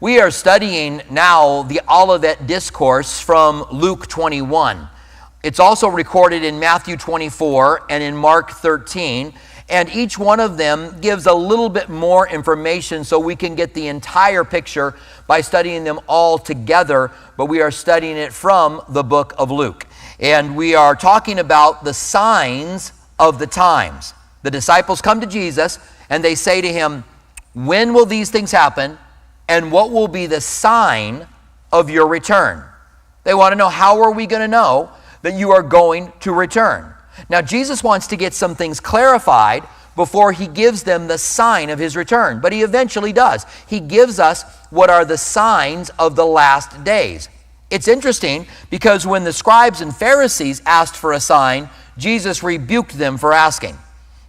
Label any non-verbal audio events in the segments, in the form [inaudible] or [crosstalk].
We are studying now the Olivet Discourse from Luke 21. It's also recorded in Matthew 24 and in Mark 13, and each one of them gives a little bit more information so we can get the entire picture by studying them all together, but we are studying it from the book of Luke. And we are talking about the signs of the times. The disciples come to Jesus and they say to him, When will these things happen? And what will be the sign of your return. They want to know how are we going to know that you are going to return. Now, Jesus wants to get some things clarified before he gives them the sign of his return, but he eventually does. He gives us what are the signs of the last days. It's interesting because when the scribes and Pharisees asked for a sign, Jesus rebuked them for asking.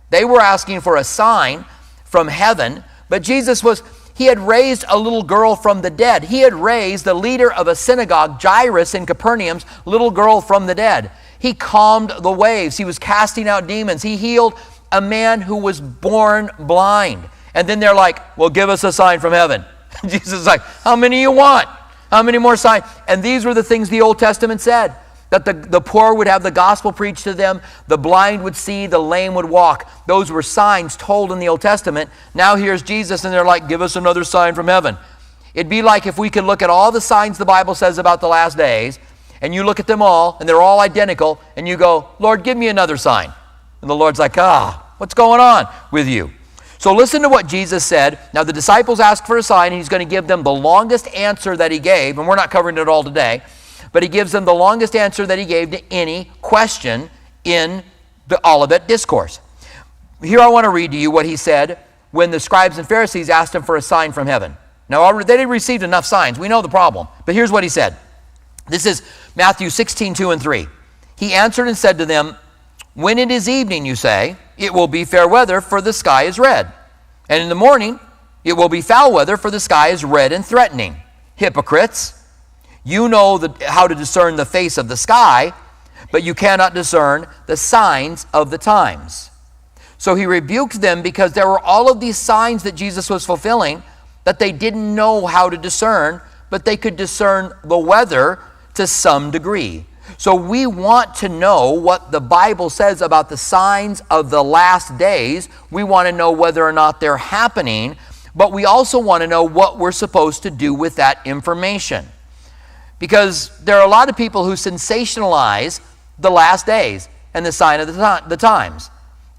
They were asking for a sign from heaven, but Jesus was he had raised a little girl from the dead. He had raised the leader of a synagogue, Jairus in Capernaum's little girl from the dead. He calmed the waves. He was casting out demons. He healed a man who was born blind. And then they're like, Well, give us a sign from heaven. [laughs] Jesus is like, How many you want? How many more signs? And these were the things the Old Testament said that the, the poor would have the gospel preached to them, the blind would see, the lame would walk. Those were signs told in the Old Testament. Now here's Jesus, and they're like, give us another sign from heaven. It'd be like if we could look at all the signs the Bible says about the last days, and you look at them all, and they're all identical, and you go, Lord, give me another sign. And the Lord's like, ah, what's going on with you? So listen to what Jesus said. Now, the disciples asked for a sign, and he's going to give them the longest answer that he gave, and we're not covering it all today but he gives them the longest answer that he gave to any question in the Olivet Discourse. Here I want to read to you what he said when the scribes and Pharisees asked him for a sign from heaven. Now, they didn't receive enough signs. We know the problem. But here's what he said. This is Matthew 16, 2 and 3. He answered and said to them, When it is evening, you say, it will be fair weather, for the sky is red. And in the morning, it will be foul weather, for the sky is red and threatening. Hypocrites! You know the, how to discern the face of the sky, but you cannot discern the signs of the times. So he rebuked them because there were all of these signs that Jesus was fulfilling that they didn't know how to discern, but they could discern the weather to some degree. So we want to know what the Bible says about the signs of the last days. We want to know whether or not they're happening, but we also want to know what we're supposed to do with that information because there are a lot of people who sensationalize the last days and the sign of the, the times.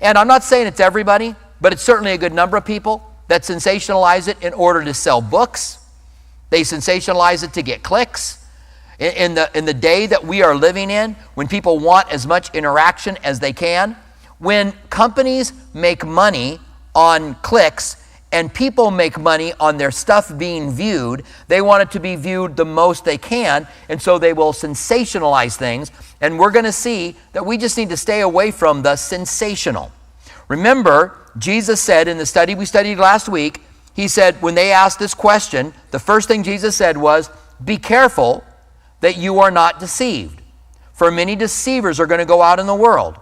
And I'm not saying it's everybody, but it's certainly a good number of people that sensationalize it in order to sell books. They sensationalize it to get clicks. In, in, the, in the day that we are living in, when people want as much interaction as they can, when companies make money on clicks and people make money on their stuff being viewed. They want it to be viewed the most they can, and so they will sensationalize things. And we're going to see that we just need to stay away from the sensational. Remember, Jesus said in the study we studied last week, He said, when they asked this question, the first thing Jesus said was, Be careful that you are not deceived. For many deceivers are going to go out in the world,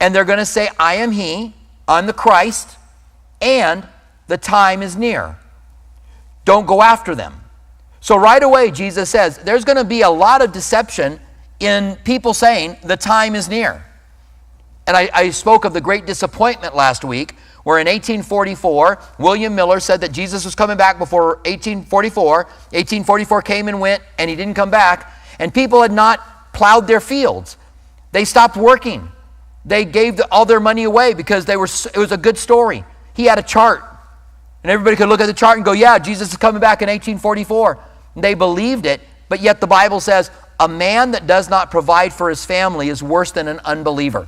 and they're going to say, I am He, I'm the Christ, and the time is near. Don't go after them. So, right away, Jesus says there's going to be a lot of deception in people saying the time is near. And I, I, spoke of the great disappointment last week, where in 1844, William Miller said that Jesus was coming back before 1844. 1844 came and went, and he didn't come back. And people had not plowed their fields. They stopped working. They gave all their money away because they were, it was a good story. He had a chart and everybody could look at the chart and go, yeah, Jesus is coming back in 1844. And they believed it, but yet the Bible says, a man that does not provide for his family is worse than an unbeliever.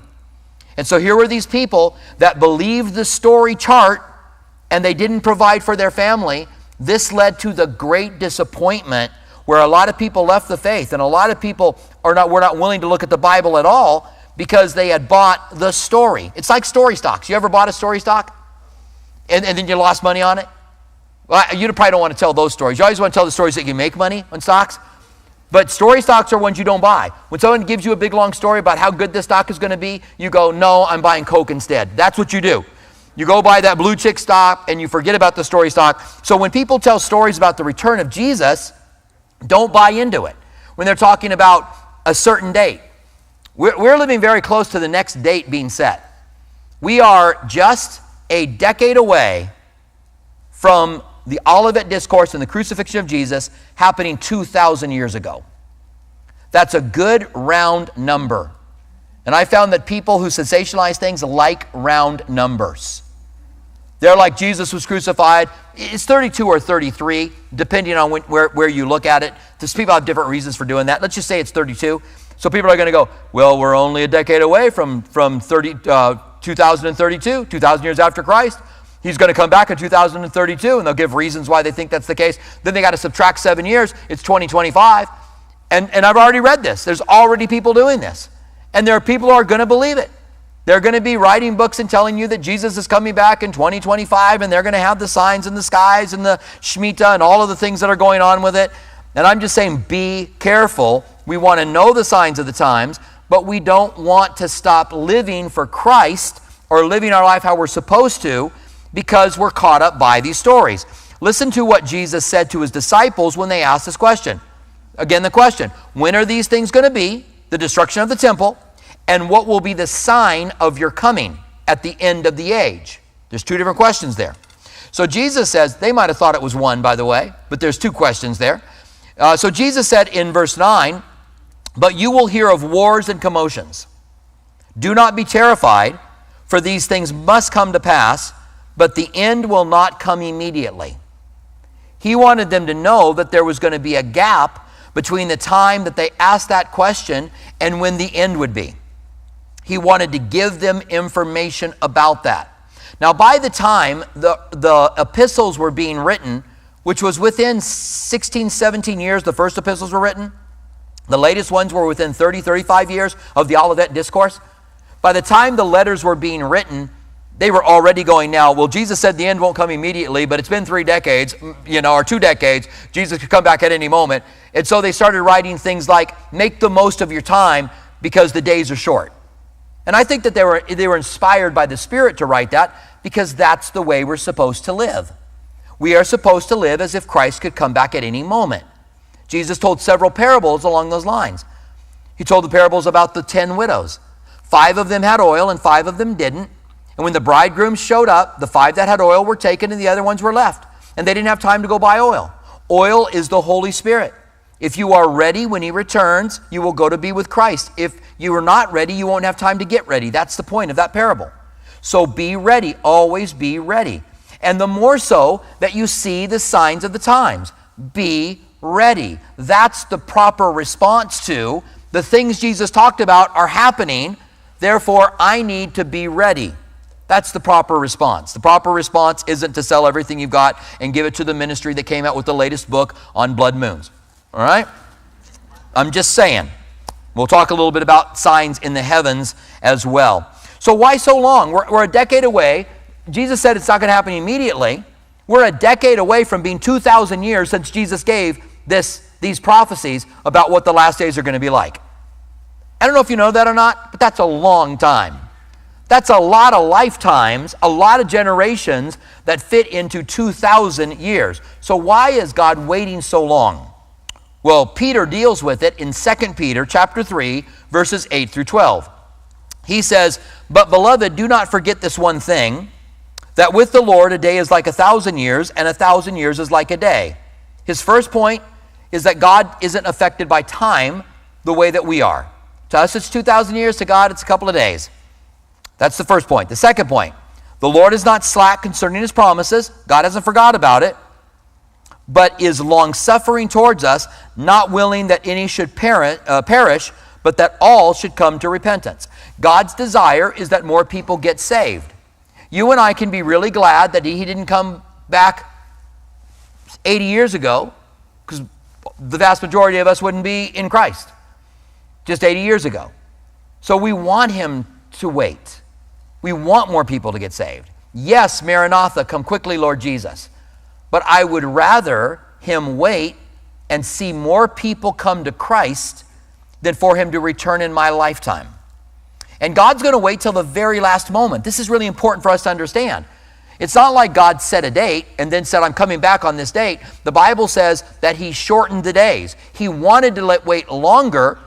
And so here were these people that believed the story chart and they didn't provide for their family. This led to the great disappointment where a lot of people left the faith and a lot of people are not, were not willing to look at the Bible at all because they had bought the story. It's like story stocks. You ever bought a story stock? And, and then you lost money on it? Well, you probably don't want to tell those stories. You always want to tell the stories that you make money on stocks. But story stocks are ones you don't buy. When someone gives you a big long story about how good this stock is going to be, you go, no, I'm buying Coke instead. That's what you do. You go buy that blue chick stock and you forget about the story stock. So when people tell stories about the return of Jesus, don't buy into it. When they're talking about a certain date, we're, we're living very close to the next date being set. We are just a decade away from the Olivet Discourse and the crucifixion of Jesus happening 2,000 years ago. That's a good round number. And I found that people who sensationalize things like round numbers. They're like Jesus was crucified. It's 32 or 33, depending on when, where, where you look at it. Because people have different reasons for doing that. Let's just say it's 32. So people are going to go, well, we're only a decade away from, from 30, uh, 2032, 2,000 years after Christ. He's going to come back in 2032, and they'll give reasons why they think that's the case. Then they got to subtract seven years. It's 2025. And, and I've already read this. There's already people doing this. And there are people who are going to believe it. They're going to be writing books and telling you that Jesus is coming back in 2025, and they're going to have the signs in the skies and the Shemitah and all of the things that are going on with it. And I'm just saying, be careful. We want to know the signs of the times, but we don't want to stop living for Christ or living our life how we're supposed to because we're caught up by these stories. Listen to what Jesus said to his disciples when they asked this question. Again, the question when are these things going to be? The destruction of the temple and what will be the sign of your coming at the end of the age? There's two different questions there. So Jesus says, they might have thought it was one, by the way, but there's two questions there. Uh, so Jesus said in verse 9, But you will hear of wars and commotions. Do not be terrified, for these things must come to pass, but the end will not come immediately. He wanted them to know that there was going to be a gap between the time that they asked that question and when the end would be. He wanted to give them information about that. Now, by the time the, the epistles were being written, which was within 16, 17 years, the first epistles were written, the latest ones were within 30, 35 years of the Olivet Discourse. By the time the letters were being written, they were already going now. Well, Jesus said the end won't come immediately, but it's been three decades, you know, or two decades. Jesus could come back at any moment. And so they started writing things like, make the most of your time because the days are short. And I think that they were, they were inspired by the Spirit to write that because that's the way we're supposed to live. We are supposed to live as if Christ could come back at any moment. Jesus told several parables along those lines. He told the parables about the ten widows. Five of them had oil and five of them didn't. And when the bridegroom showed up, the five that had oil were taken and the other ones were left. And they didn't have time to go buy oil. Oil is the Holy Spirit. If you are ready when he returns, you will go to be with Christ. If you are not ready, you won't have time to get ready. That's the point of that parable. So be ready, always be ready. And the more so that you see the signs of the times. Be ready. That's the proper response to the things Jesus talked about are happening. Therefore, I need to be ready. That's the proper response. The proper response isn't to sell everything you've got and give it to the ministry that came out with the latest book on blood moons. All right? I'm just saying. We'll talk a little bit about signs in the heavens as well. So, why so long? We're, we're a decade away. Jesus said it's not going to happen immediately. We're a decade away from being 2,000 years since Jesus gave this, these prophecies about what the last days are going to be like. I don't know if you know that or not, but that's a long time. That's a lot of lifetimes, a lot of generations that fit into 2,000 years. So, why is God waiting so long? Well, Peter deals with it in 2 Peter chapter 3, verses 8 through 12. He says, But beloved, do not forget this one thing, that with the Lord a day is like a thousand years, and a thousand years is like a day. His first point is that God isn't affected by time the way that we are. To us, it's 2,000 years. To God, it's a couple of days. That's the first point. The second point the Lord is not slack concerning his promises. God hasn't forgot about it but is long suffering towards us, not willing that any should uh, perish, but that all should come to repentance. God's desire is that more people get saved. You and I can be really glad that He didn't come back 80 years ago, because the vast majority of us wouldn't be in Christ just 80 years ago. So we want Him to wait. We want more people to get saved. Yes, Maranatha, come quickly, Lord Jesus. But I would rather him wait and see more people come to Christ than for him to return in my lifetime. And God's going to wait till the very last moment. This is really important for us to understand. It's not like God set a date and then said, I'm coming back on this date. The Bible says that He shortened the days. He wanted to let wait longer,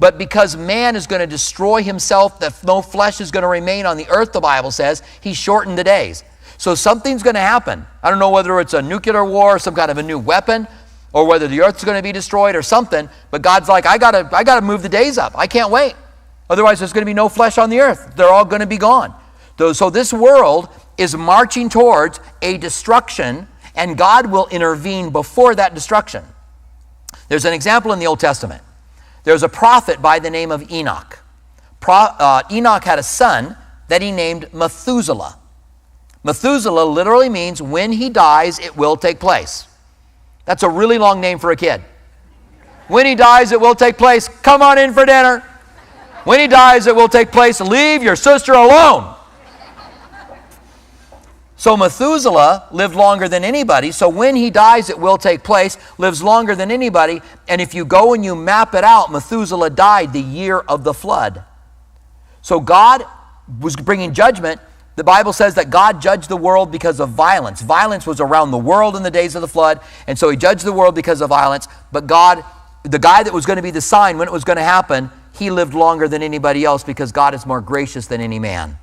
but because man is going to destroy himself, that no flesh is going to remain on the earth, the Bible says, He shortened the days. So something's going to happen. I don't know whether it's a nuclear war, some kind of a new weapon, or whether the earth's going to be destroyed or something, but God's like, I got to I got to move the days up. I can't wait. Otherwise, there's going to be no flesh on the earth. They're all going to be gone. So, this world is marching towards a destruction, and God will intervene before that destruction. There's an example in the Old Testament. There's a prophet by the name of Enoch. Pro, uh, Enoch had a son that he named Methuselah. Methuselah literally means when he dies, it will take place. That's a really long name for a kid. When he dies, it will take place. Come on in for dinner. When he dies, it will take place. Leave your sister alone. So Methuselah lived longer than anybody. So when he dies, it will take place, lives longer than anybody. And if you go and you map it out, Methuselah died the year of the flood. So God was bringing judgment. The Bible says that God judged the world because of violence. Violence was around the world in the days of the flood. And so he judged the world because of violence. But God, the guy that was going to be the sign when it was going to happen, he lived longer than anybody else because God is more gracious than any man.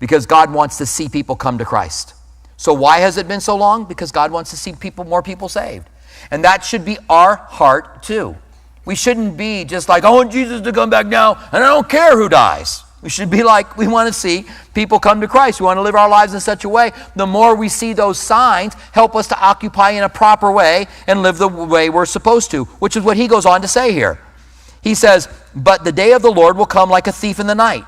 Because God wants to see people come to Christ. So why has it been so long? Because God wants to see people more people saved. And that should be our heart too. We shouldn't be just like, I want Jesus to come back now, and I don't care who dies. We should be like, we want to see people come to Christ. We want to live our lives in such a way. The more we see those signs, help us to occupy in a proper way and live the way we're supposed to, which is what he goes on to say here. He says, But the day of the Lord will come like a thief in the night.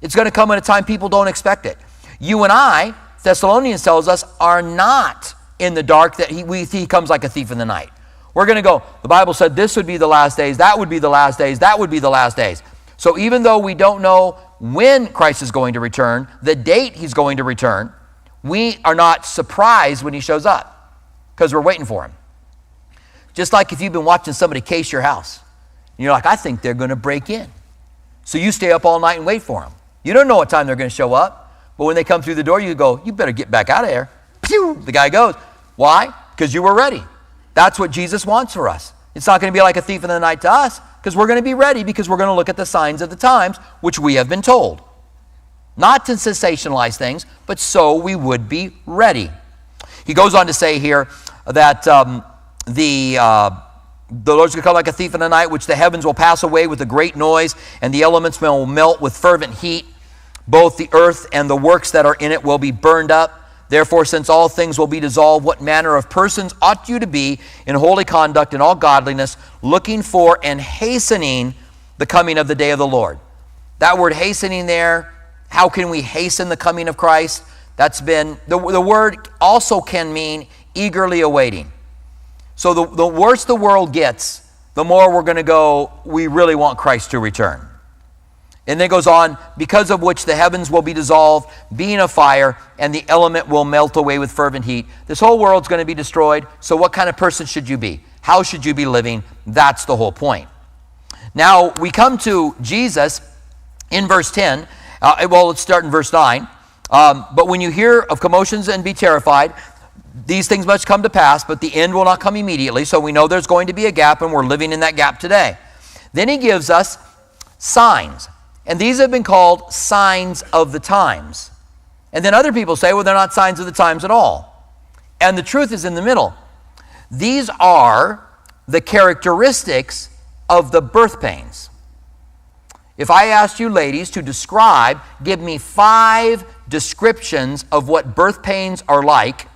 It's going to come at a time people don't expect it. You and I, Thessalonians tells us, are not in the dark that he, we, he comes like a thief in the night. We're going to go, the Bible said this would be the last days, that would be the last days, that would be the last days. So even though we don't know when Christ is going to return, the date he's going to return, we are not surprised when he shows up because we're waiting for him. Just like if you've been watching somebody case your house. and You're like, I think they're going to break in. So you stay up all night and wait for them. You don't know what time they're going to show up, but when they come through the door, you go, you better get back out of here. Pew! The guy goes. Why? Because you were ready. That's what Jesus wants for us. It's not going to be like a thief in the night to us because we're going to be ready because we're going to look at the signs of the times, which we have been told. Not to sensationalize things, but so we would be ready. He goes on to say here that um, the. Uh, the Lord's going to come like a thief in the night, which the heavens will pass away with a great noise, and the elements will melt with fervent heat. Both the earth and the works that are in it will be burned up. Therefore, since all things will be dissolved, what manner of persons ought you to be in holy conduct and all godliness, looking for and hastening the coming of the day of the Lord? That word hastening there, how can we hasten the coming of Christ? That's been, the, the word also can mean eagerly awaiting. So the, the worse the world gets, the more we're going to go, we really want Christ to return. And then goes on, because of which the heavens will be dissolved, being a fire, and the element will melt away with fervent heat. This whole world's going to be destroyed. So, what kind of person should you be? How should you be living? That's the whole point. Now, we come to Jesus in verse 10. Uh, well, let's start in verse 9. Um, but when you hear of commotions and be terrified, these things must come to pass, but the end will not come immediately. So we know there's going to be a gap, and we're living in that gap today. Then he gives us signs. And these have been called signs of the times. And then other people say, well, they're not signs of the times at all. And the truth is in the middle. These are the characteristics of the birth pains. If I asked you ladies to describe, give me five descriptions of what birth pains are like,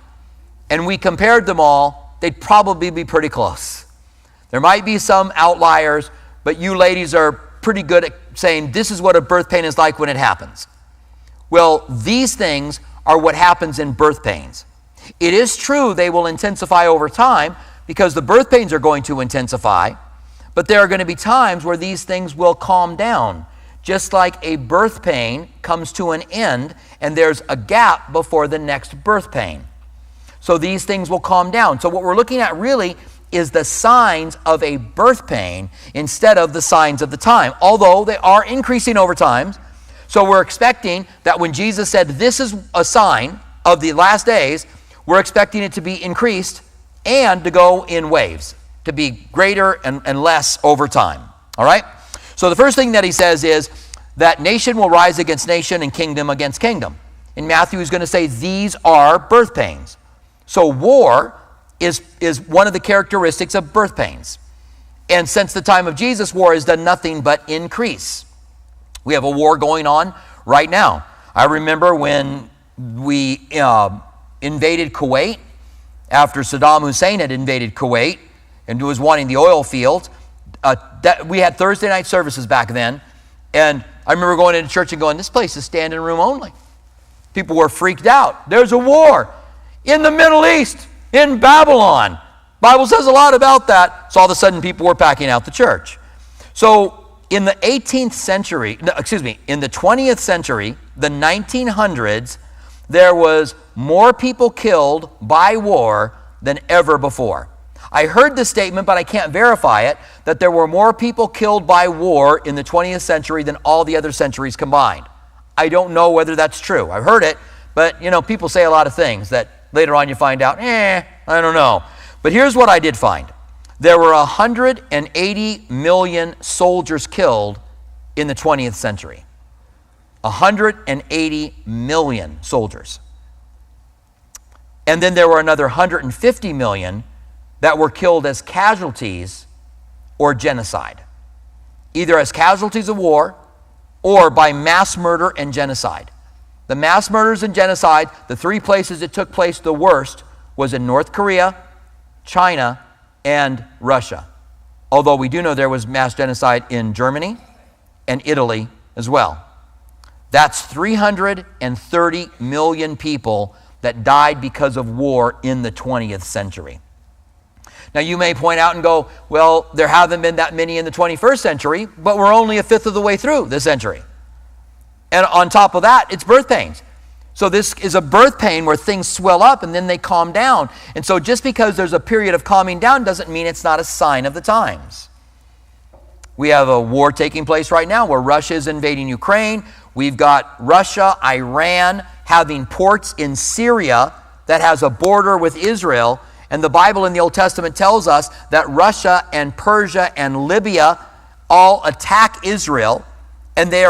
and we compared them all, they'd probably be pretty close. There might be some outliers, but you ladies are pretty good at saying this is what a birth pain is like when it happens. Well, these things are what happens in birth pains. It is true they will intensify over time because the birth pains are going to intensify, but there are going to be times where these things will calm down. Just like a birth pain comes to an end and there's a gap before the next birth pain. So these things will calm down. So, what we're looking at really is the signs of a birth pain instead of the signs of the time, although they are increasing over time. So we're expecting that when Jesus said, This is a sign of the last days, we're expecting it to be increased and to go in waves, to be greater and, and less over time. All right? So the first thing that he says is that nation will rise against nation and kingdom against kingdom. And Matthew, is going to say these are birth pains. So war is, is one of the characteristics of birth pains. And since the time of Jesus, war has done nothing but increase. We have a war going on right now. I remember when we uh, invaded Kuwait, after Saddam Hussein had invaded Kuwait and was wanting the oil field. Uh, that, we had Thursday night services back then, and I remember going into church and going, This place is standing room only. People were freaked out. There's a war in the Middle East, in Babylon. Bible says a lot about that. So all of a sudden people were packing out the church. So in the 18th century, no, excuse me, in the 20th century, the 1900s, there was more people killed by war than ever before. I heard the statement, but I can't verify it, that there were more people killed by war in the 20th century than all the other centuries combined. I don't know whether that's true. I've heard it, but you know, people say a lot of things that later on you find out, eh, I don't know. But here's what I did find there were 180 million soldiers killed in the 20th century. 180 million soldiers. And then there were another 150 million that were killed as casualties or genocide, either as casualties of war or by mass murder and genocide. The mass murders and genocide, the three places it took place the worst, was in North Korea, China, and Russia. Although we do know there was mass genocide in Germany and Italy as well. That's 330 million people that died because of war in the 20th century. Now, you may point out and go, well, there haven't been that many in the 21st century, but we're only a fifth of the way through the century. And on top of that, it's birth pains. So, this is a birth pain where things swell up and then they calm down. And so, just because there's a period of calming down doesn't mean it's not a sign of the times. We have a war taking place right now where Russia is invading Ukraine. We've got Russia, Iran having ports in Syria that has a border with Israel. And the Bible in the Old Testament tells us that Russia and Persia and Libya all attack Israel, and they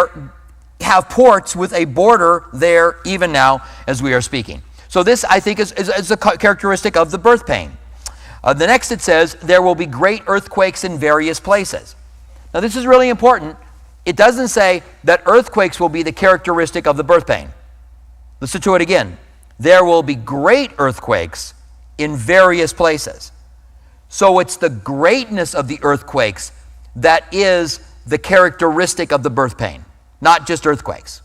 have ports with a border there even now as we are speaking. So, this, I think, is, is, is a characteristic of the birth pain. Uh, the next it says, there will be great earthquakes in various places. Now, this is really important. It doesn't say that earthquakes will be the characteristic of the birth pain. Listen to it again. There will be great earthquakes in various places. So it's the greatness of the earthquakes that is the characteristic of the birth pain, not just earthquakes.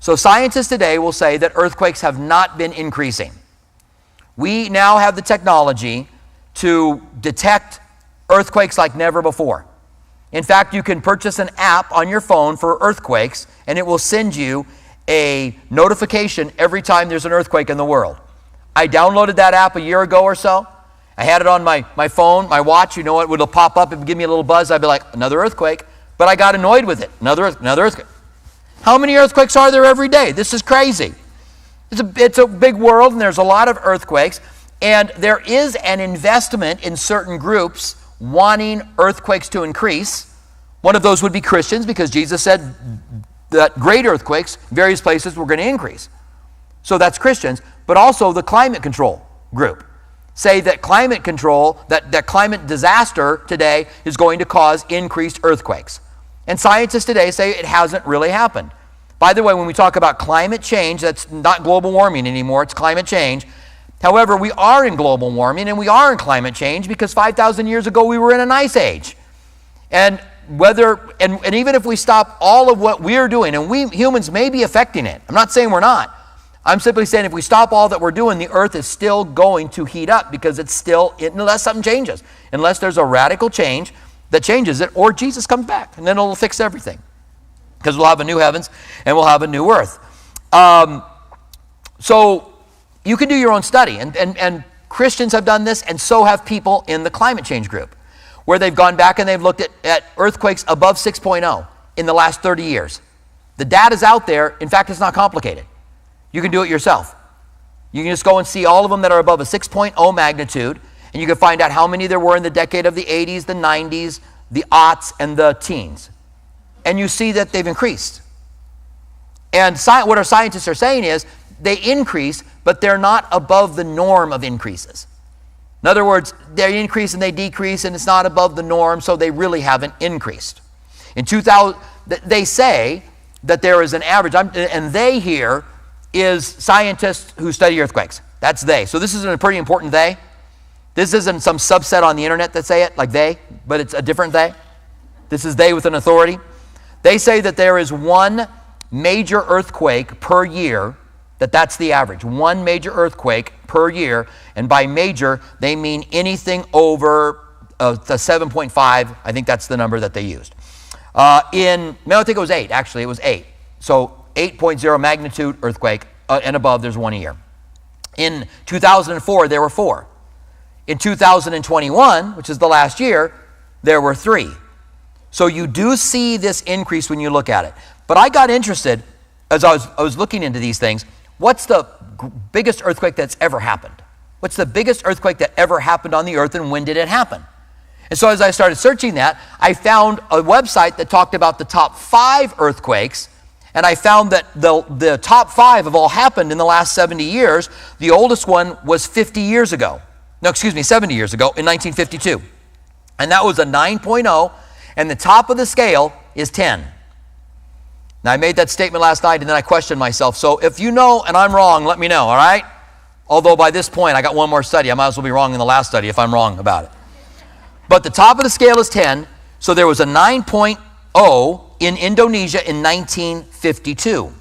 So scientists today will say that earthquakes have not been increasing. We now have the technology to detect earthquakes like never before. In fact, you can purchase an app on your phone for earthquakes, and it will send you a notification every time there's an earthquake in the world. I downloaded that app a year ago or so. I had it on my, my phone, my watch, you know, what? it would pop up and give me a little buzz. I'd be like, another earthquake. But I got annoyed with it. Another, another earthquake. How many earthquakes are there every day? This is crazy. It's a, it's a big world and there's a lot of earthquakes. And there is an investment in certain groups wanting earthquakes to increase. One of those would be Christians because Jesus said that great earthquakes, various places, were going to increase. So that's Christians, but also the climate control group say that climate control, that, that climate disaster today is going to cause increased earthquakes. And scientists today say it hasn't really happened. By the way, when we talk about climate change, that's not global warming anymore, it's climate change. However, we are in global warming and we are in climate change because 5,000 years ago we were in an ice age. And whether, and, and even if we stop all of what we're doing, and we humans may be affecting it, I'm not saying we're not. I'm simply saying if we stop all that we're doing, the earth is still going to heat up because it's still, unless something changes, unless there's a radical change that changes it, or Jesus comes back and then it'll fix everything. Because we'll have a new heavens and we'll have a new earth. Um, so you can do your own study. And, and, and Christians have done this, and so have people in the climate change group, where they've gone back and they've looked at, at earthquakes above 6.0 in the last 30 years. The data's out there. In fact, it's not complicated. You can do it yourself. You can just go and see all of them that are above a 6.0 magnitude, and you can find out how many there were in the decade of the 80s, the 90s, the aughts, and the teens. And you see that they've increased. And sci- what our scientists are saying is they increase, but they're not above the norm of increases. In other words, they increase and they decrease, and it's not above the norm, so they really haven't increased. In 2000, they say that there is an average, and they here is scientists who study earthquakes. That's they. So this is a pretty important they. This isn't some subset on the internet that say it, like they, but it's a different they. This is they with an authority. They say that there is one major earthquake per year, that that's the average. One major earthquake per year, and by major, they mean anything over uh, the 7.5. I think that's the number that they used. Uh, in, no, I think it was eight, actually, it was eight. So 8.0 magnitude earthquake uh, and above, there's one a year. In 2004, there were four. In 2021, which is the last year, there were three. So you do see this increase when you look at it. But I got interested as I was, I was looking into these things. What's the biggest earthquake that's ever happened? What's the biggest earthquake that ever happened on the earth and when did it happen? And so as I started searching that, I found a website that talked about the top five earthquakes and I found that the, the top five have all happened in the last 70 years. The oldest one was 50 years ago. No, excuse me, 70 years ago in 1952. And that was a 9.0, and the top of the scale is 10. Now, I made that statement last night and then I questioned myself. So if you know and I'm wrong, let me know, all right? Although by this point, I got one more study. I might as well be wrong in the last study if I'm wrong about it. But the top of the scale is 10, so there was a 9.0 in Indonesia in 1952.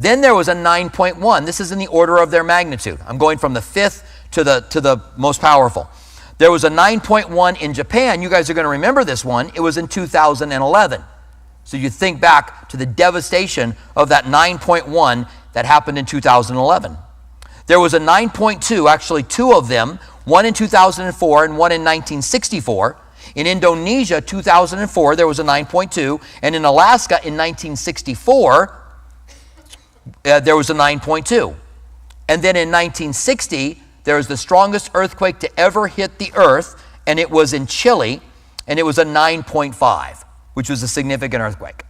Then there was a 9.1. This is in the order of their magnitude. I'm going from the fifth to the, to the most powerful. There was a 9.1 in Japan. You guys are going to remember this one. It was in 2011. So you think back to the devastation of that 9.1 that happened in 2011. There was a 9.2, actually two of them, one in 2004 and one in 1964. In Indonesia, 2004, there was a 9.2, and in Alaska in 1964, uh, there was a 9.2. And then in 1960, there was the strongest earthquake to ever hit the earth, and it was in Chile, and it was a 9.5, which was a significant earthquake.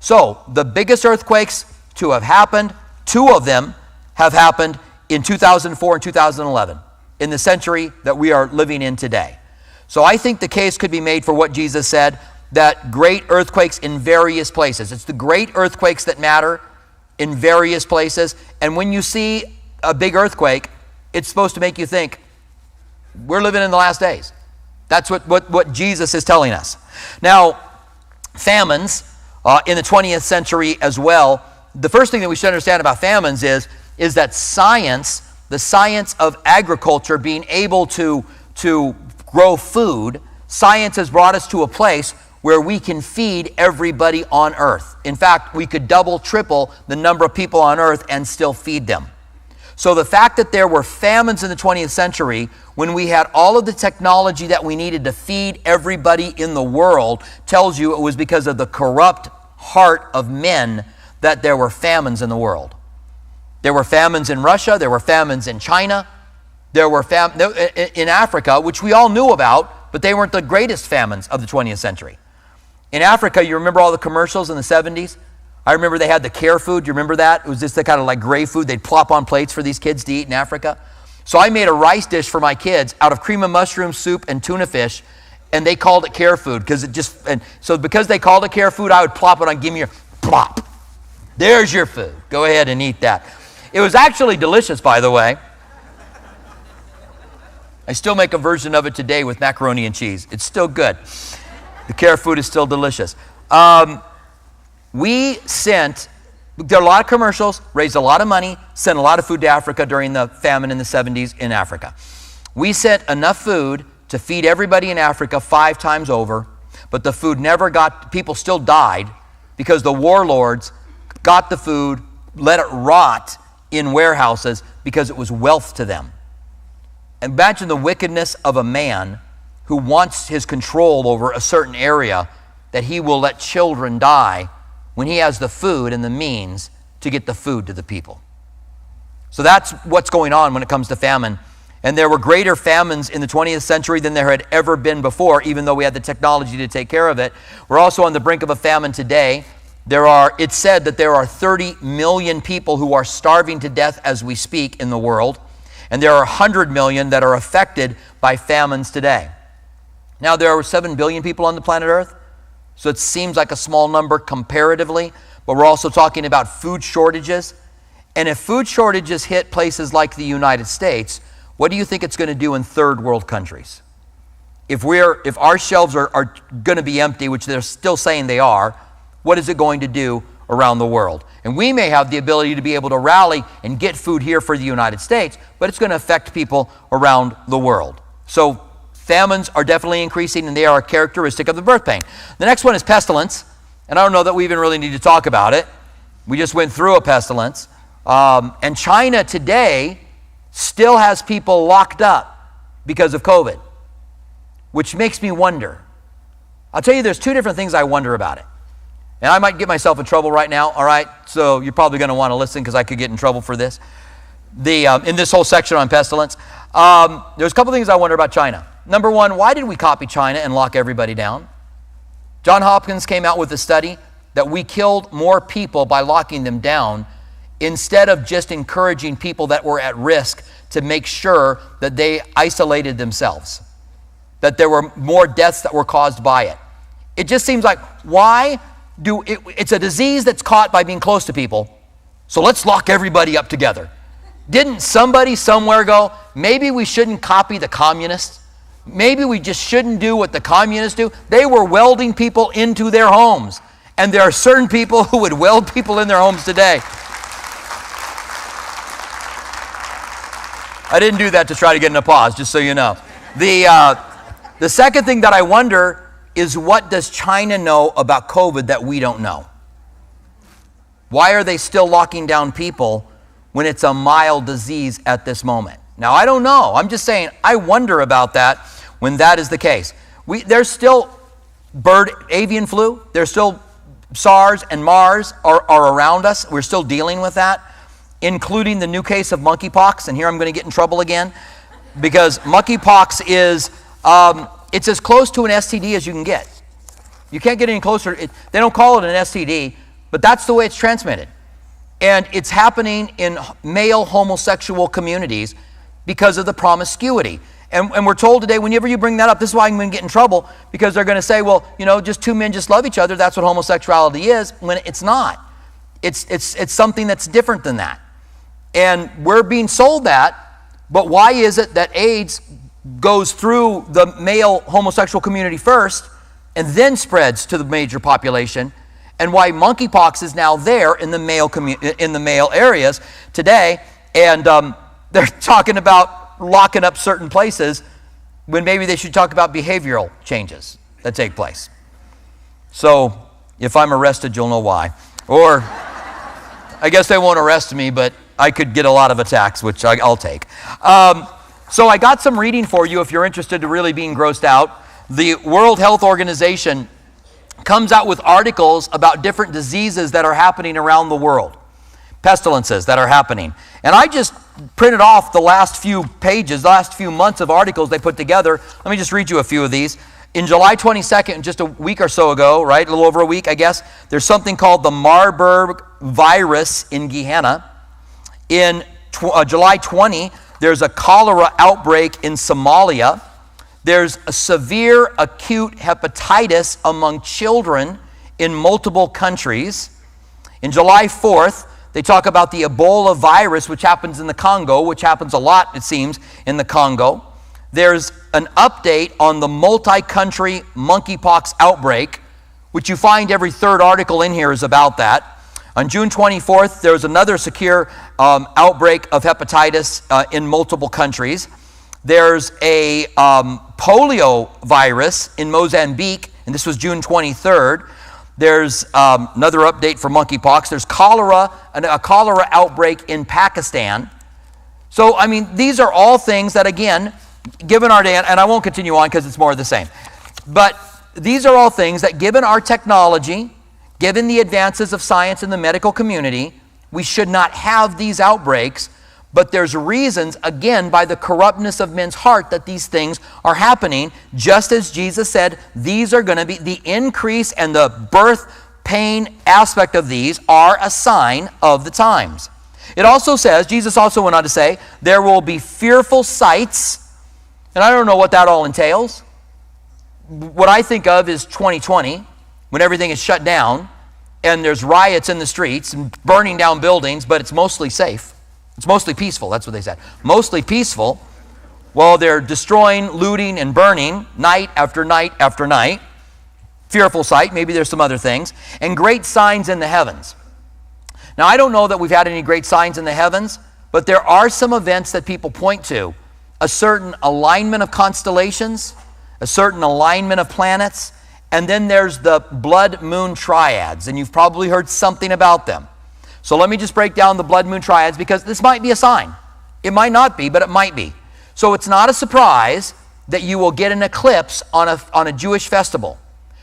So, the biggest earthquakes to have happened, two of them have happened in 2004 and 2011, in the century that we are living in today. So I think the case could be made for what Jesus said that great earthquakes in various places. It's the great earthquakes that matter in various places. And when you see a big earthquake, it's supposed to make you think, we're living in the last days. That's what, what, what Jesus is telling us. Now, famines uh, in the 20th century as well, the first thing that we should understand about famines is, is that science, the science of agriculture, being able to, to grow food, science has brought us to a place where we can feed everybody on earth. In fact, we could double, triple the number of people on earth and still feed them. So the fact that there were famines in the 20th century when we had all of the technology that we needed to feed everybody in the world tells you it was because of the corrupt heart of men that there were famines in the world. There were famines in Russia, there were famines in China, there were fam- in Africa, which we all knew about, but they weren't the greatest famines of the 20th century. In Africa, you remember all the commercials in the 70s? I remember they had the care food. Do You remember that? It was just the kind of like gray food they'd plop on plates for these kids to eat in Africa. So I made a rice dish for my kids out of cream of mushroom soup and tuna fish, and they called it care food because it just, and so because they called it care food, I would plop it on, give me your plop. There's your food. Go ahead and eat that. It was actually delicious, by the way. I still make a version of it today with macaroni and cheese. It's still good. The care food is still delicious. Um, we sent, there are a lot of commercials, raised a lot of money, sent a lot of food to Africa during the famine in the 70s in Africa. We sent enough food to feed everybody in Africa five times over, but the food never got, people still died because the warlords got the food, let it rot in warehouses because it was wealth to them. Imagine the wickedness of a man who wants his control over a certain area that he will let children die when he has the food and the means to get the food to the people. So that's what's going on when it comes to famine. And there were greater famines in the 20th century than there had ever been before, even though we had the technology to take care of it. We're also on the brink of a famine today. There are, it's said that there are 30 million people who are starving to death as we speak in the world, and there are 100 million that are affected by famines today. Now, there are 7 billion people on the planet Earth, so it seems like a small number comparatively, but we're also talking about food shortages. And if food shortages hit places like the United States, what do you think it's going to do in third world countries? If, we're, if our shelves are, are going to be empty, which they're still saying they are, what is it going to do around the world? And we may have the ability to be able to rally and get food here for the United States, but it's going to affect people around the world. So famines are definitely increasing, and they are a characteristic of the birth pain. The next one is pestilence, and I don't know that we even really need to talk about it. We just went through a pestilence. Um, and China today still has people locked up because of COVID, which makes me wonder. I'll tell you, there's two different things I wonder about it. And I might get myself in trouble right now, all right? So you're probably going to want to listen because I could get in trouble for this. The, um, in this whole section on pestilence, um, there's a couple things I wonder about China. Number one, why did we copy China and lock everybody down? John Hopkins came out with a study that we killed more people by locking them down instead of just encouraging people that were at risk to make sure that they isolated themselves, that there were more deaths that were caused by it. It just seems like, why do it, it's a disease that's caught by being close to people, so let's lock everybody up together. Didn't somebody somewhere go, maybe we shouldn't copy the communists? Maybe we just shouldn't do what the communists do? They were welding people into their homes. And there are certain people who would weld people in their homes today. I didn't do that to try to get an applause, just so you know. The, uh, the second thing that I wonder is what does China know about COVID that we don't know? Why are they still locking down people when it's a mild disease at this moment? Now, I don't know. I'm just saying, I wonder about that when that is the case. We, there's still bird avian flu, there's still SARS and MERS are, are around us. We're still dealing with that including the new case of monkeypox. And here I'm going to get in trouble again because monkeypox is um, it's as close to an STD as you can get. You can't get any closer. It, they don't call it an STD, but that's the way it's transmitted. And it's happening in male homosexual communities because of the promiscuity. And, and, we're told today, whenever you bring that up, this is why I'm going to get in trouble because they're going to say, well, you know, just two men just love each other. That's what homosexuality is, when it's not. It's, it's, it's something that's different than that. And we're being sold that, but why is it that AIDS goes through the male homosexual community first and then spreads to the major population? And why monkeypox is now there in the male, commu- in the male areas today? And um, [laughs] they're talking about locking up certain places when maybe they should talk about behavioral changes that take place. So if I'm arrested, you'll know why. Or I guess they won't arrest me, but I could get a lot of attacks, which I, will take. Um, so I got some reading for you if you're interested to really being grossed out. The World Health Organization comes out with articles about different diseases that are happening around the world, pestilences that are happening. And I just printed off the last few pages, the last few months of articles they put together. Let me just read you a few of these. In July 22nd, just a week or so ago, right, a little over a week, I guess, there's something called the Marburg virus in Ghana. In tw- uh, July 20, there's a cholera outbreak in Somalia. There's a severe acute hepatitis among children in multiple countries. In July 4th, they talk about the Ebola virus, which happens in the Congo, which happens a lot, it seems, in the Congo. There's an update on the multi country monkeypox outbreak, which you find every third article in here is about that. On June 24th, there was another secure um, outbreak of hepatitis uh, in multiple countries. There's a um, polio virus in Mozambique, and this was June 23rd. There's um, another update for monkeypox. There's cholera, a cholera outbreak in Pakistan. So, I mean, these are all things that, again, given our day, and I won't continue on because it's more of the same, but these are all things that, given our technology, Given the advances of science in the medical community, we should not have these outbreaks, but there's reasons, again, by the corruptness of men's heart, that these things are happening. Just as Jesus said, these are going to be the increase and the birth pain aspect of these are a sign of the times. It also says, Jesus also went on to say, there will be fearful sights, and I don't know what that all entails. What I think of is 2020 when everything is shut down and there's riots in the streets and burning down buildings, but it's mostly safe. It's mostly peaceful. That's what they said. Mostly peaceful. Well, they're destroying, looting, and burning night after night after night. Fearful sight. Maybe there's some other things. And great signs in the heavens. Now, I don't know that we've had any great signs in the heavens, but there are some events that people point to a certain alignment of constellations, a certain alignment of planets, and then there's the blood moon triads, and you've probably heard something about them. So let me just break down the blood moon triads because this might be a sign. It might not be, but it might be. So it's not a surprise that you will get an eclipse on a, on a Jewish festival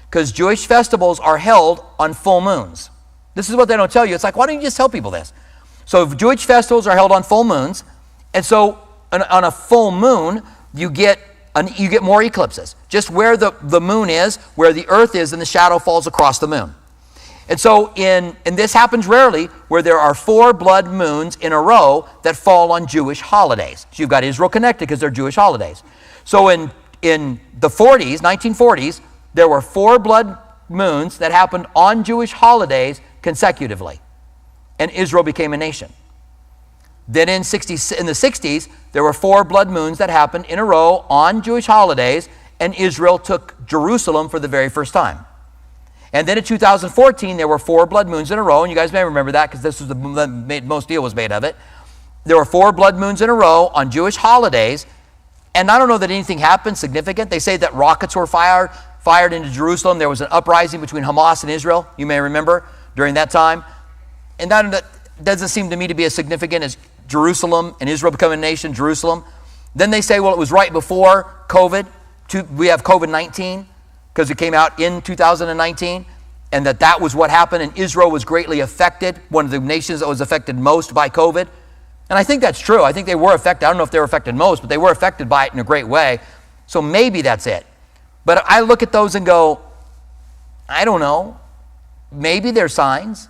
because Jewish festivals are held on full moons. This is what they don't tell you. It's like, why don't you just tell people this? So Jewish festivals are held on full moons, and so on, on a full moon, you get an, you get more eclipses. Just where the, the moon is, where the earth is, and the shadow falls across the moon. And so, in, and this happens rarely, where there are four blood moons in a row that fall on Jewish holidays. So you've got Israel connected because they're Jewish holidays. So in, in the 40s, 1940s, there were four blood moons that happened on Jewish holidays consecutively. And Israel became a nation. Then in, 60, in the 60s, there were four blood moons that happened in a row on Jewish holidays, and Israel took Jerusalem for the very first time. And then in 2014, there were four blood moons in a row, and you guys may remember that because this was the most deal was made of it. There were four blood moons in a row on Jewish holidays, and I don't know that anything happened significant. They say that rockets were fired, fired into Jerusalem. There was an uprising between Hamas and Israel, you may remember, during that time. And that doesn't seem to me to be as significant as Jerusalem and Israel becoming a nation, Jerusalem. Then they say, well, it was right before COVID. We have COVID 19 because it came out in 2019, and that that was what happened, and Israel was greatly affected, one of the nations that was affected most by COVID. And I think that's true. I think they were affected. I don't know if they were affected most, but they were affected by it in a great way. So maybe that's it. But I look at those and go, I don't know. Maybe they're signs.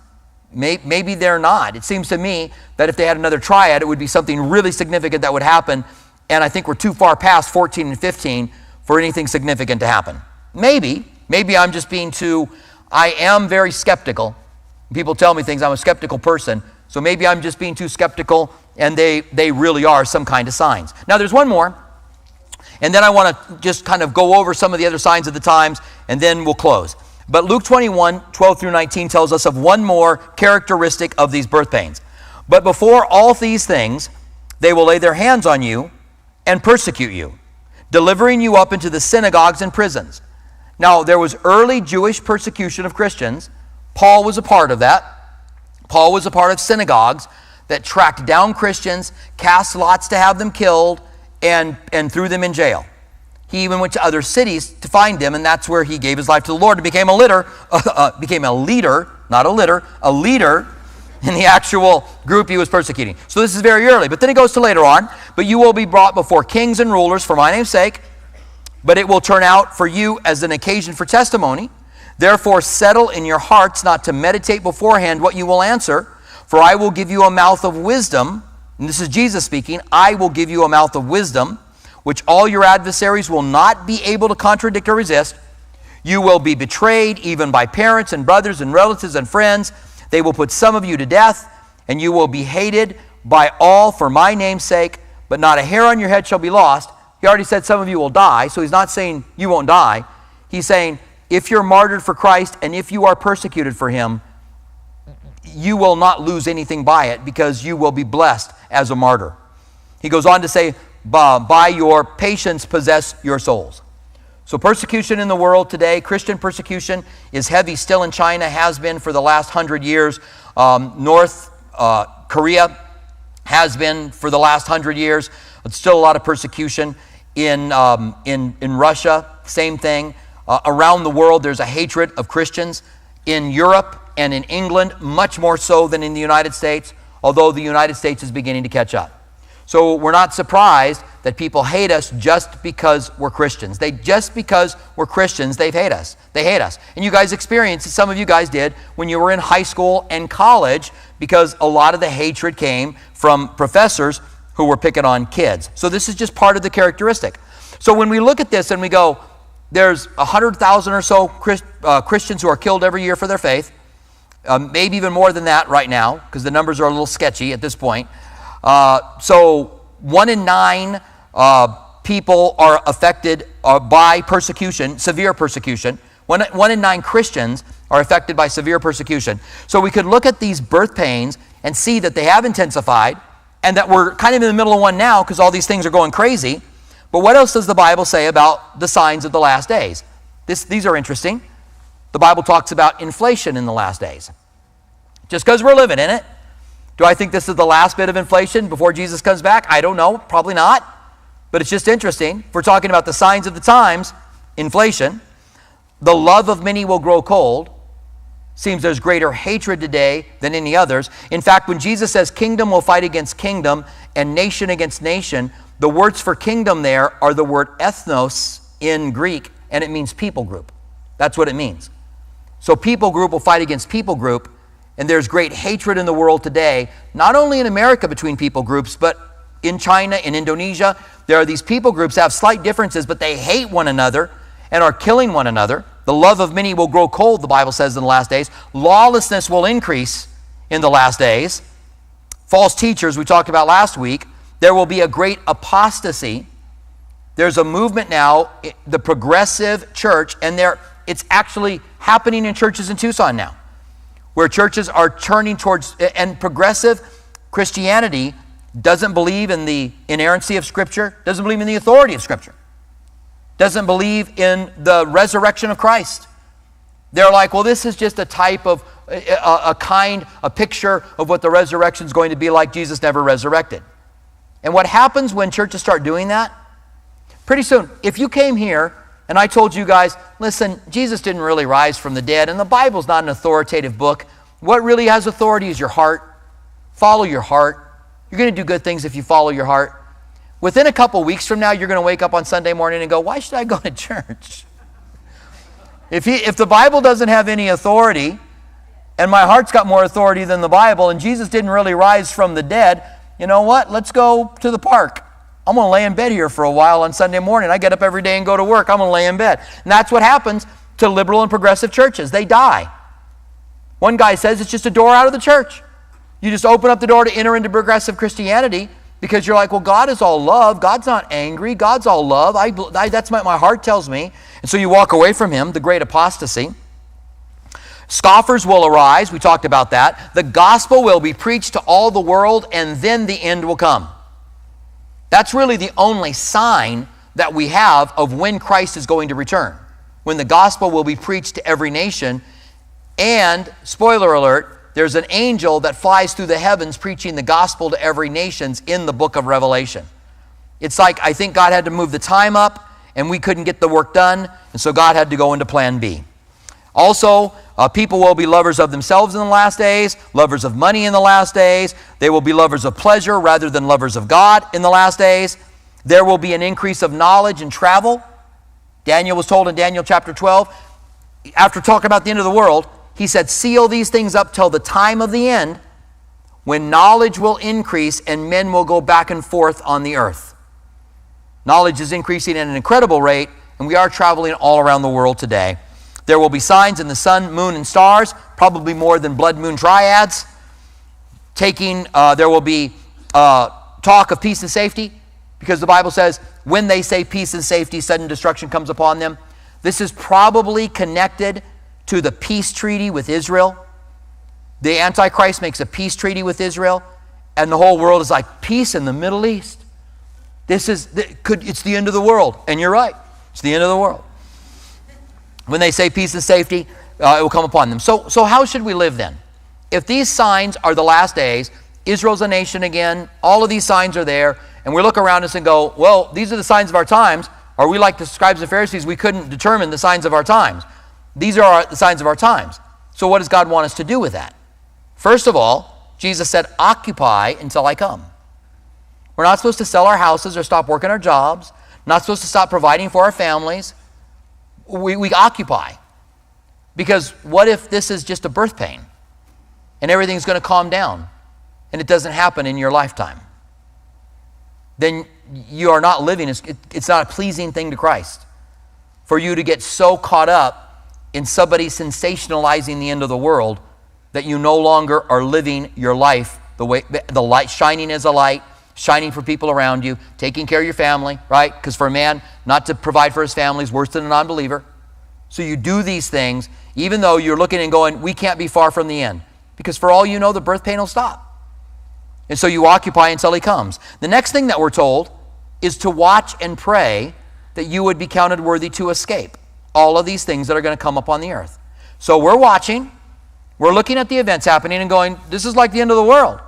Maybe they're not. It seems to me that if they had another triad, it would be something really significant that would happen. And I think we're too far past 14 and 15 for anything significant to happen. Maybe. Maybe I'm just being too, I am very skeptical. People tell me things, I'm a skeptical person. So maybe I'm just being too skeptical and they, they really are some kind of signs. Now, there's one more. And then I want to just kind of go over some of the other signs of the times and then we'll close. But Luke 21, 12 through 19 tells us of one more characteristic of these birth pains. But before all these things, they will lay their hands on you and persecute you, delivering you up into the synagogues and prisons. Now, there was early Jewish persecution of Christians. Paul was a part of that. Paul was a part of synagogues that tracked down Christians, cast lots to have them killed, and, and threw them in jail. He even went to other cities to find them, and that's where he gave his life to the Lord and became a leader, [laughs] uh, uh, became a leader, not a litter, a leader in the actual group he was persecuting. So this is very early. But then he goes to later on, but you will be brought before kings and rulers for my name's sake, but it will turn out for you as an occasion for testimony. Therefore, settle in your hearts not to meditate beforehand what you will answer, for I will give you a mouth of wisdom. And this is Jesus speaking I will give you a mouth of wisdom which all your adversaries will not be able to contradict or resist. You will be betrayed even by parents and brothers and relatives and friends. They will put some of you to death, and you will be hated by all for my name's sake, but not a hair on your head shall be lost. He already said some of you will die, so he's not saying you won't die. He's saying if you're martyred for Christ and if you are persecuted for him, you will not lose anything by it because you will be blessed as a martyr. He goes on to say, by your patience possess your souls. So, persecution in the world today, Christian persecution is heavy still in China, has been for the last hundred years. Um, North uh, Korea has been for the last hundred years. It's still a lot of persecution. In, um, in, in Russia, same thing. Uh, around the world, there's a hatred of Christians. in Europe and in England, much more so than in the United States, although the United States is beginning to catch up. So we're not surprised that people hate us just because we're Christians. They just because we're Christians, they hate us. They hate us. And you guys experienced, some of you guys did when you were in high school and college because a lot of the hatred came from professors who were picking on kids. So this is just part of the characteristic. So when we look at this and we go, there's 100,000 or so Christ, uh, Christians who are killed every year for their faith, uh, maybe even more than that right now, because the numbers are a little sketchy at this point. Uh, so one in nine uh, people are affected uh, by persecution, severe persecution. One, one in nine Christians are affected by severe persecution. So we could look at these birth pains and see that they have intensified and that we're kind of in the middle of one now because all these things are going crazy. But what else does the Bible say about the signs of the last days? This, these are interesting. The Bible talks about inflation in the last days. Just because we're living in it. Do I think this is the last bit of inflation before Jesus comes back? I don't know. Probably not. But it's just interesting. If we're talking about the signs of the times, inflation, the love of many will grow cold. Seems there's greater hatred today than any others. In fact, when Jesus says kingdom will fight against kingdom and nation against nation, the words for kingdom there are the word ethnos in Greek, and it means people group. That's what it means. So people group will fight against people group, and there's great hatred in the world today, not only in America between people groups, but in China, in Indonesia, there are these people groups that have slight differences, but they hate one another and are killing one another. The love of many will grow cold, the Bible says in the last days. Lawlessness will increase in the last days. False teachers, we talked about last week. There will be a great apostasy. There's a movement now, the progressive church, and there it's actually happening in churches in Tucson now, where churches are turning towards, and progressive Christianity doesn't believe in the inerrancy of Scripture, doesn't believe in the authority of Scripture, doesn't believe in the resurrection of Christ. They're like, well, this is just a type of, a, a kind, a picture of what the resurrection is going to be like. Jesus never resurrected. And what happens when churches start doing that? Pretty soon, if you came here and I told you guys, listen, Jesus didn't really rise from the dead, and the Bible's not an authoritative book. What really has authority is your heart. Follow your heart. You're going to do good things if you follow your heart. Within a couple weeks from now, you're going to wake up on Sunday morning and go, Why should I go to church? If, he, if the Bible doesn't have any authority, and my heart's got more authority than the Bible, and Jesus didn't really rise from the dead, you know what? Let's go to the park. I'm going to lay in bed here for a while on Sunday morning. I get up every day and go to work. I'm going to lay in bed. And that's what happens to liberal and progressive churches. They die. One guy says it's just a door out of the church. You just open up the door to enter into progressive Christianity because you're like, well, God is all love. God's not angry. God's all love. I, I, that's what my heart tells me. And so you walk away from Him, the great apostasy. Scoffers will arise. We talked about that. The gospel will be preached to all the world, and then the end will come. That's really the only sign that we have of when Christ is going to return. When the gospel will be preached to every nation. And, spoiler alert, there's an angel that flies through the heavens preaching the gospel to every nations in the book of Revelation. It's like I think God had to move the time up and we couldn't get the work done, and so God had to go into plan B. Also, uh, people will be lovers of themselves in the last days, lovers of money in the last days. They will be lovers of pleasure rather than lovers of God in the last days. There will be an increase of knowledge and travel. Daniel was told in Daniel chapter 12, after talking about the end of the world, he said, Seal these things up till the time of the end when knowledge will increase and men will go back and forth on the earth. Knowledge is increasing at an incredible rate, and we are traveling all around the world today. There will be signs in the sun, moon, and stars, probably more than blood moon triads. Taking, uh, there will be uh, talk of peace and safety, because the Bible says, when they say peace and safety, sudden destruction comes upon them. This is probably connected to the peace treaty with Israel. The Antichrist makes a peace treaty with Israel, and the whole world is like, peace in the Middle East. This is, could, it's the end of the world. And you're right, it's the end of the world. When they say peace and safety, uh, it will come upon them. So, so, how should we live then? If these signs are the last days, Israel's a nation again, all of these signs are there, and we look around us and go, well, these are the signs of our times. Are we like the scribes and Pharisees? We couldn't determine the signs of our times. These are the signs of our times. So, what does God want us to do with that? First of all, Jesus said, Occupy until I come. We're not supposed to sell our houses or stop working our jobs, not supposed to stop providing for our families. We, we occupy. Because what if this is just a birth pain and everything's going to calm down and it doesn't happen in your lifetime? Then you are not living, it's not a pleasing thing to Christ for you to get so caught up in somebody sensationalizing the end of the world that you no longer are living your life the way the light shining as a light shining for people around you taking care of your family right? Because for a man not to provide for his family is worse than a non-believer. So you do these things even though you're looking and going we can't be far from the end. Because for all you know the birth pain will stop. And so you occupy until he comes. The next thing that we're told is to watch and pray that you would be counted worthy to escape all of these things that are going to come upon the earth. So we're watching, we're looking at the events happening and going, this is like the end of the world.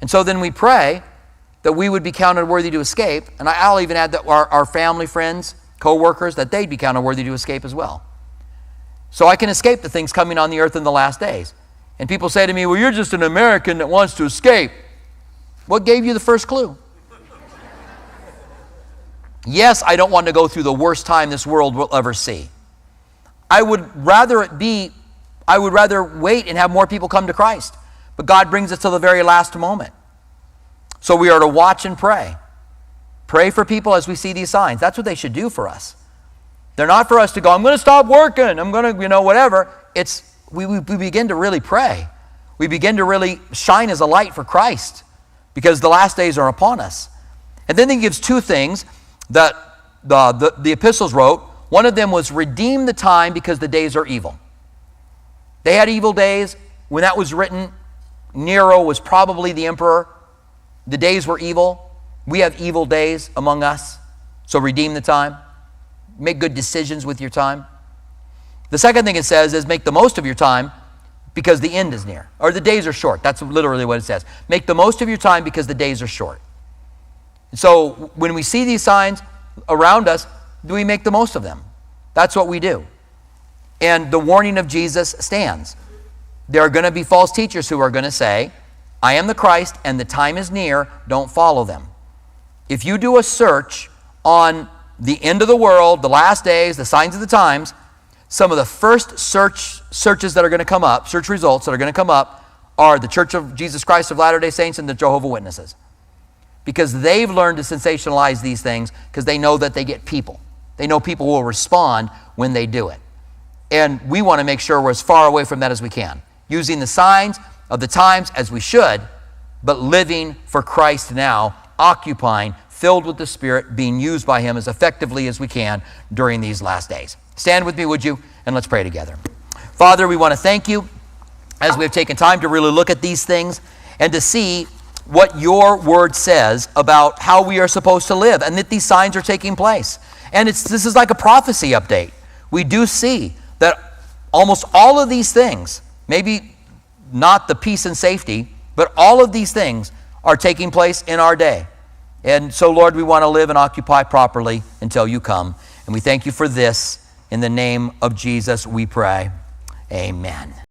And so then we pray that we would be counted worthy to escape. And I'll even add that our, our family, friends, co workers, that they'd be counted worthy to escape as well. So I can escape the things coming on the earth in the last days. And people say to me, well, you're just an American that wants to escape. What gave you the first clue? [laughs] Yes, I don't want to go through the worst time this world will ever see. I would rather it be, I would rather wait and have more people come to Christ. But God brings us to the very last moment. So we are to watch and pray. Pray for people as we see these signs. That's what they should do for us. They're not for us to go, I'm going to stop working, I'm going to, you know, whatever. It's, we, we, we begin to really pray. We begin to really shine as a light for Christ because the last days are upon us. And then he gives two things that the, the, the epistles wrote. One of them was redeem the time because the days are evil. They had evil days. When that was written, Nero was probably the emperor. The days were evil. We have evil days among us. So redeem the time. Make good decisions with your time. The second thing it says is make the most of your time because the end is near, or the days are short. That's literally what it says. Make the most of your time because the days are short. So when we see these signs around us, do we make the most of them? That's what we do. And the warning of Jesus stands. There are going to be false teachers who are going to say, I am the Christ and the time is near, don't follow them. If you do a search on the end of the world, the last days, the signs of the times, some of the first search searches that are going to come up, search results that are going to come up, are the Church of Jesus Christ of Latter day Saints and the Jehovah Witnesses because they've learned to sensationalize these things because they know that they get people. They know people will respond when they do it. And we want to make sure we're as far away from that as we can, using the signs of the times as we should, but living for Christ now, occupying, filled with the Spirit, being used by Him as effectively as we can during these last days. Stand with me, would you? And let's pray together. Father, we want to thank you as we've taken time to really look at these things and to see what your word says about how we are supposed to live and that these signs are taking place. And it's, this is like a prophecy update. We do see that almost all of these things, maybe not the peace and safety, but all of these things are taking place in our day. And so, Lord, we want to live and occupy properly until you come. And we thank you for this. In the name of Jesus, we pray. Amen.